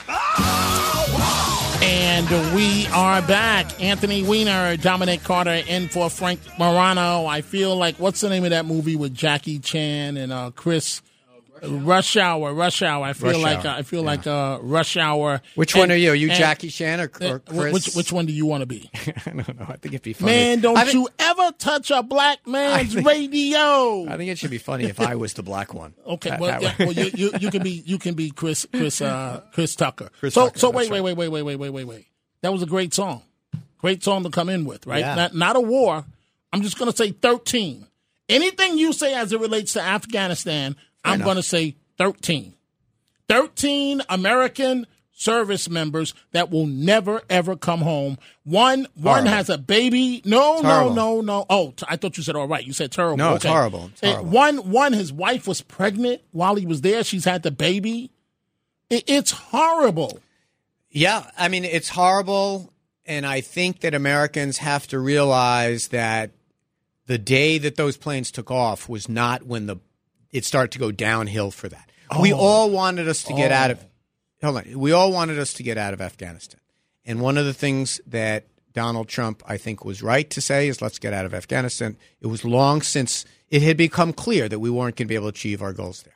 Oh,
And we are back. Anthony Weiner, Dominic Carter, in for Frank Morano. I feel like what's the name of that movie with Jackie Chan and uh, Chris? Rush Hour, Rush Hour. I feel
Rush
like
Hour,
uh, I feel like uh, Rush Hour.
Which
And-
one are you? Are you
and-
Jackie Chan or, or
uh,
Chris?
Which which one do you want to be?
I don't know. I think it'd be funny.
Man, don't
I think,
you ever touch a black man's
think-
radio.
I think it should be funny if I was the black one.
Okay,
That-
well,
that
yeah, well, you, you you can be you can be Chris Chris uh, Chris Tucker.
Chris
so
Tucker,
so wait wait wait wait wait wait wait wait wait. That was a great song, great song to come in with, right?
Yeah.
Not not a war. I'm just gonna say thirteen. Anything you say as it relates to Afghanistan, I'm gonna say thirteen. Thirteen American service members that will never ever come home. One one
Horrible.
has a baby. No, no, no, no. Oh, t- I thought you said all right. You said terrible.
No, it's horrible. It's horrible.
One one his wife was pregnant while he was there. She's had the baby. It, it's horrible.
Yeah, I mean it's horrible, and I think that Americans have to realize that the day that those planes took off was not when the it started to go downhill for that. Oh. We all wanted us to get out of. Oh. Hold on, we all wanted us to get out of Afghanistan, and one of the things that Donald Trump, I think, was right to say is let's get out of Afghanistan. It was long since it had become clear that we weren't going to be able to achieve our goals there.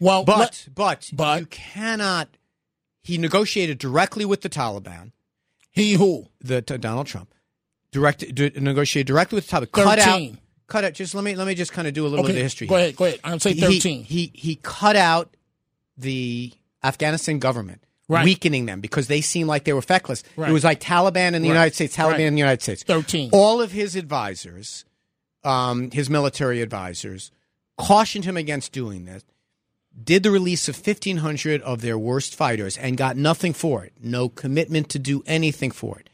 Well,
But
let-
but
but-
you cannot. He negotiated directly with the Taliban
he who
the Donald Trump direct d- negotiated directly with the Taliban. Cut out,
13.
Cut out. Just let me let me just kind of do a little bit of history.
Go
here.
ahead, go ahead. I'm say
He-
thirteen.
He, he cut out the Afghanistan government,
Right.
weakening them because they seemed like they were feckless.
Right.
It was like Taliban in the
Right.
United States, Taliban in the United States.
13.
All of his advisors, um, his military advisors, cautioned him against doing this. Did the release of 1,500 of their worst fighters and got nothing for it. No commitment to do anything for it.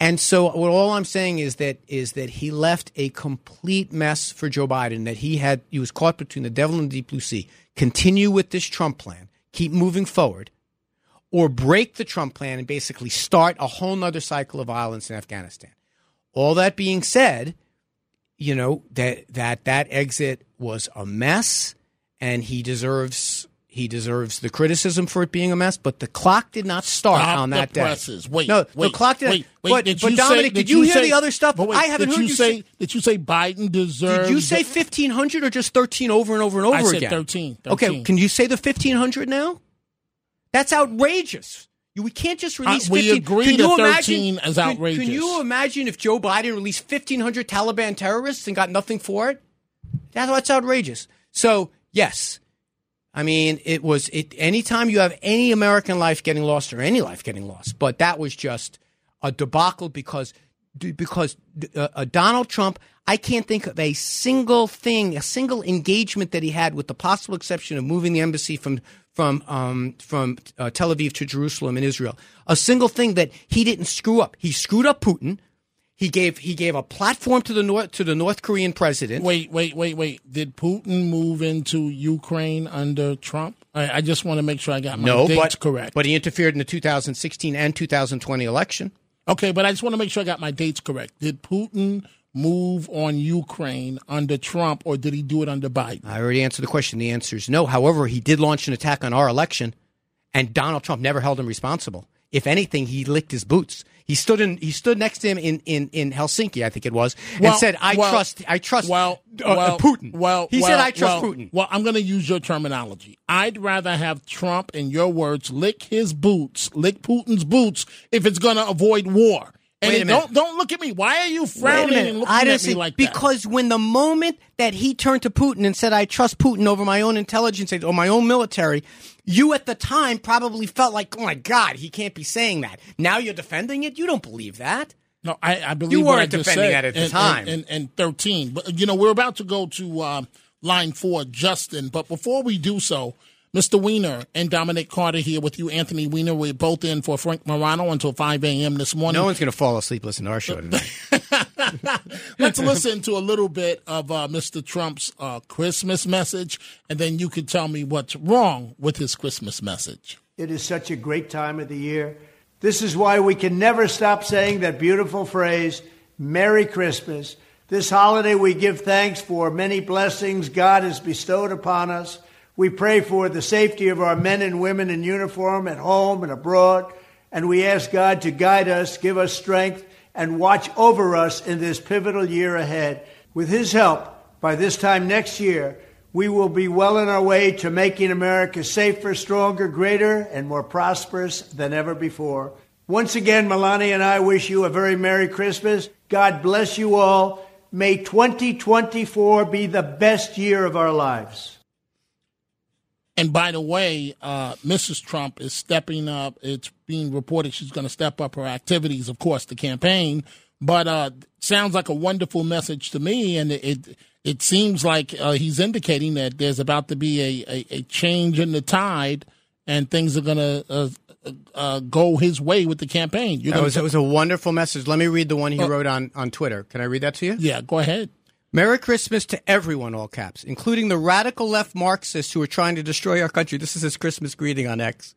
And so what all I'm saying is that is that he left a complete mess for Joe Biden that he had he was caught between the devil and the deep blue sea. Continue with this Trump plan, keep moving forward, or break the Trump plan and basically start a whole nother cycle of violence in Afghanistan. All that being said, you know, that that that exit was a mess and he deserves he deserves the criticism for it being a mess, but the clock did not start
Stop
on
the
that day.
presses. Wait,
no,
wait,
the clock did.
Wait, wait,
but
did
but
you
Dominic,
say,
did you, hear
say-
the other stuff?
but wait,
I haven't heard
you
you
say. Did you say Biden deserves?
Did you say fifteen hundred or just thirteen over and over and over
I said
again?
13,
Okay, can you say the fifteen hundred now? That's outrageous. We can't just release.
Uh, we
15.
agree
Can you
13
imagine,
is
can-
outrageous.
Can, you imagine if Joe Biden released fifteen hundred Taliban terrorists and got nothing for it? That's that's outrageous. So yes, I mean it was it. Anytime you have any American life getting lost or any life getting lost, but that was just a debacle because because uh, uh, Donald Trump. I can't think of a single thing, a single engagement that he had, with the possible exception of moving the embassy from from um, from uh, Tel Aviv to Jerusalem in Israel. A single thing that he didn't screw up. He screwed up Putin. He gave he gave a platform to the North to the North Korean president.
Wait, wait, wait, wait. Did Putin move into Ukraine under Trump? I, I just want to make sure I got my
no,
dates
but
correct.
but he interfered in the 2016 and 2020 election.
okay, but I just want to make sure I got my dates correct. Did Putin move on Ukraine under Trump, or did he do it under Biden?
I already answered the question. The answer is no. However, he did launch an attack on our election, and Donald Trump never held him responsible. If anything, he licked his boots. He stood in. He stood next to him in, in, in Helsinki, I think it was,
Well,
and said, "I
well,
trust. I trust.
well,
uh,
well,
Putin."
Well,
he
well,
said, "I trust
well,
Putin."
Well, I'm going to use your terminology. I'd rather have Trump, in your words, lick his boots, lick Putin's boots, if it's going to avoid war. And
Wait a minute.
don't don't look at me. Why are you frowning and looking
I
at me
see
like that?
because when the moment that he turned to Putin and said, "I trust Putin over my own intelligence or my own military," you at the time probably felt like, "Oh my God, he can't be saying that." Now you're defending it. You don't believe that.
No, I, I believe
You weren't defending that at the time.
In, in, in 13. But, you know, we're about to go to uh, line four, Justin. But before we do so, Mr. Weiner and Dominic Carter here with you, Anthony Weiner. We're both in for Frank Morano until 5 a.m. this morning.
No one's going to fall asleep listening to our show tonight.
Let's listen to a little bit of uh, Mr. Trump's uh, Christmas message, and then you can tell me what's wrong with his Christmas message.
It is such a great time of the year. This is why we can never stop saying that beautiful phrase, Merry Christmas. This holiday we give thanks for many blessings God has bestowed upon us. We pray for the safety of our men and women in uniform at home and abroad. And we ask God to guide us, give us strength, and watch over us in this pivotal year ahead. With His help, by this time next year, we will be well on our way to making America safer, stronger, greater, and more prosperous than ever before. Once again, Melania and I wish you a very Merry Christmas. God bless you all. May 2024 be the best year of our lives.
And by the way, uh, Mrs. Trump is stepping up. It's being reported she's going to step up her activities, of course, the campaign. But uh, sounds like a wonderful message to me, and it it, it seems like uh, he's indicating that there's about to be a, a, a change in the tide, and things are going to uh, uh, go his way with the campaign.
That was, it was a wonderful message. Let me read the one he
Uh,
wrote on, on Twitter. Can I read that to you?
yeah, go ahead.
Merry Christmas to everyone, all caps, including the radical left Marxists who are trying to destroy our country. This is his Christmas greeting on X.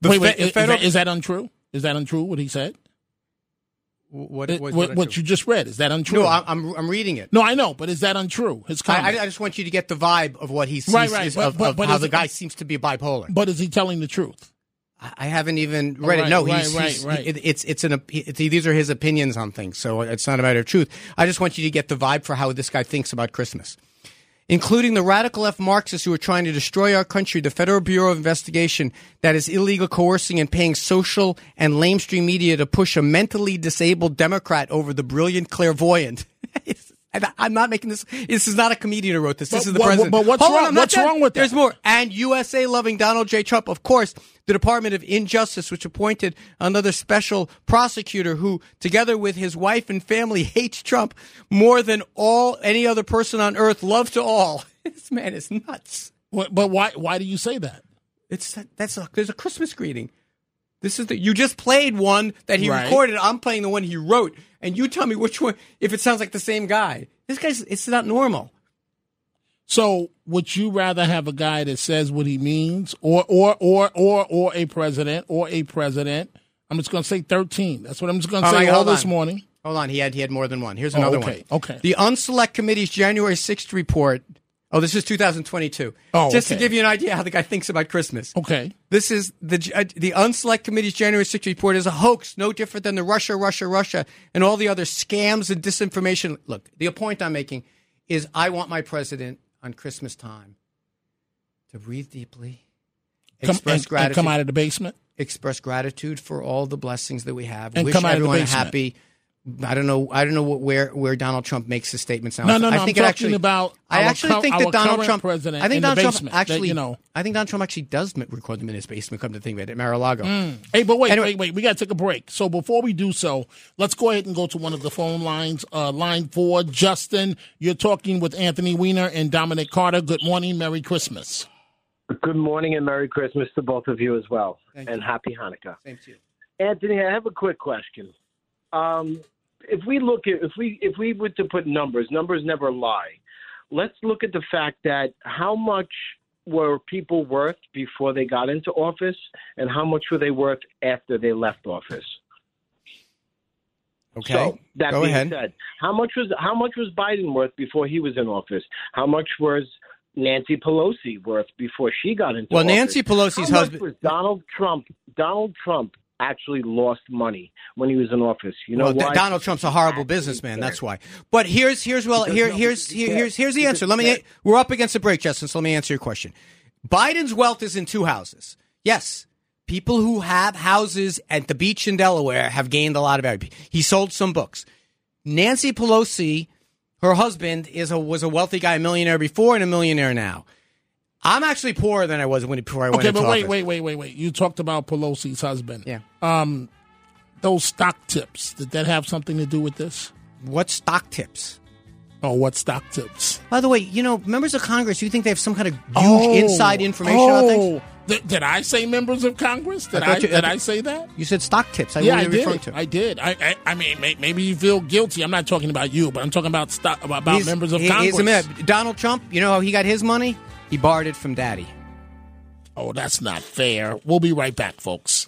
The
wait, wait, is,
federal-
that, is that untrue? Is that untrue? What he said?
what,
It-
what,
what, what you just read is that untrue?
No, I'm, I'm, reading it.
no, I know, but is that untrue? His comment.
I, I just want you to get the vibe of what he sees
Right, right, but-
of,
but-
of
but
how the
it-
guy seems to be bipolar.
but is he telling the truth?
I haven't even oh, read
right,
it. No,
right,
he's,
right,
he's
right.
it- it's it's an it's, these are his opinions on things, so it's not a matter of truth. I just want you to get the vibe for how this guy thinks about Christmas, including the radical left Marxists who are trying to destroy our country. The Federal Bureau of Investigation that is illegal coercing and paying social and lamestream media to push a mentally disabled Democrat over the brilliant clairvoyant. I'm not making this. This is not a comedian who wrote this. This
But
is the
what-
president.
but what's
Hold
wrong-
I'm
what's
done.
wrong with that?
There's more. And USA loving Donald J. Trump, of course, the Department of Injustice, which appointed another special prosecutor who, together with his wife and family, hates Trump more than all any other person on earth. Love to all. This man is nuts.
What- But why? Why do you say that?
It's that's a, there's a Christmas greeting. This is the you just played one that he
Right.
recorded. I'm playing the one he wrote, and you tell me which one. If it sounds like the same guy, this guy's it's not normal.
So, would you rather have a guy that says what he means, or or or or or a president, or a president? I'm just going to say 13. That's what I'm just going to
All
say
right,
all
hold
this
on.
morning.
Hold on, he had he had more than one. Here's
Oh,
another
okay,
one.
okay.
The Unselect Committee's January 6th report. Oh, this is 2022.
Oh,
just to give you an idea how the guy thinks about Christmas.
Okay.
This is the uh, the Unselect Committee's January 6th report is a hoax, no different than the Russia, Russia, Russia, and all the other scams and disinformation. Look, the point I'm making is I want my president on Christmas time to breathe deeply,
Come,
express
and, and
gratitude,
come out of the basement.
express gratitude for all the blessings that we have.
And
Wish
come out of the
everyone a
basement.
happy. I don't know. I don't know what, where where Donald Trump makes his statements now.
No, no, no.
I
I'm talking
actually,
about
I actually think that Donald Trump.
president
I think
in the
Donald Trump
basement, that,
actually.
you know.
I think Donald Trump actually does m- record them in his basement. Come to think of it, at Mar-a-Lago.
Hey, but wait,
Anyway.
wait, wait. We got to take a break. So before we do so, let's go ahead and go to one of the phone lines. Uh, line four, Justin. You're talking with Anthony Weiner and Dominic Carter. Good morning. Merry Christmas.
Good morning and Merry Christmas to both of you as well,
Thank
and
you.
Happy Hanukkah.
Same to you.
Anthony, I have a quick question. Um, if we look at if we if we were to put numbers, numbers never lie. Let's look at the fact that how much were people worth before they got into office, and how much were they worth after they left office.
Okay.
So that
Go
being
ahead.
said, how much was how much was Biden worth before he was in office? How much was Nancy Pelosi worth before she got into
Well,
office?
Nancy Pelosi's
how
husband-
Much was Donald Trump. Donald Trump actually lost money when he was in office. You know
well,
why?
Donald Trump's a horrible businessman. That's why. But here's here's well
Because
here here's here, here's here's the answer. Let me. We're up against the break, Justin. So let me answer your question. Biden's wealth is in two houses. Yes, people who have houses at the beach in Delaware have gained a lot of value. He sold some books. Nancy Pelosi, her husband, is a was a wealthy guy, a millionaire before and a millionaire now. I'm actually poorer than I was when before I went
Okay, but wait,
office.
wait, wait, wait, wait. You talked about Pelosi's husband.
Yeah.
Um, those stock tips. Did that have something to do with this?
What stock tips?
Oh, what stock tips?
By the way, you know, members of Congress, you think they have some kind of huge inside information on things?
oh. Did, did I say members of Congress? Did
I
I,
you-
did
I
I say that?
You said stock tips. I
yeah, I
are you referring
did.
to?
I did. I, I, I mean, may, maybe you feel guilty. I'm not talking about you, but I'm talking about stock, about
He's-
members of
he-
Congress.
he's a man. Donald Trump, you know how he got his money? He borrowed it from daddy.
Oh, that's not fair. We'll be right back, folks.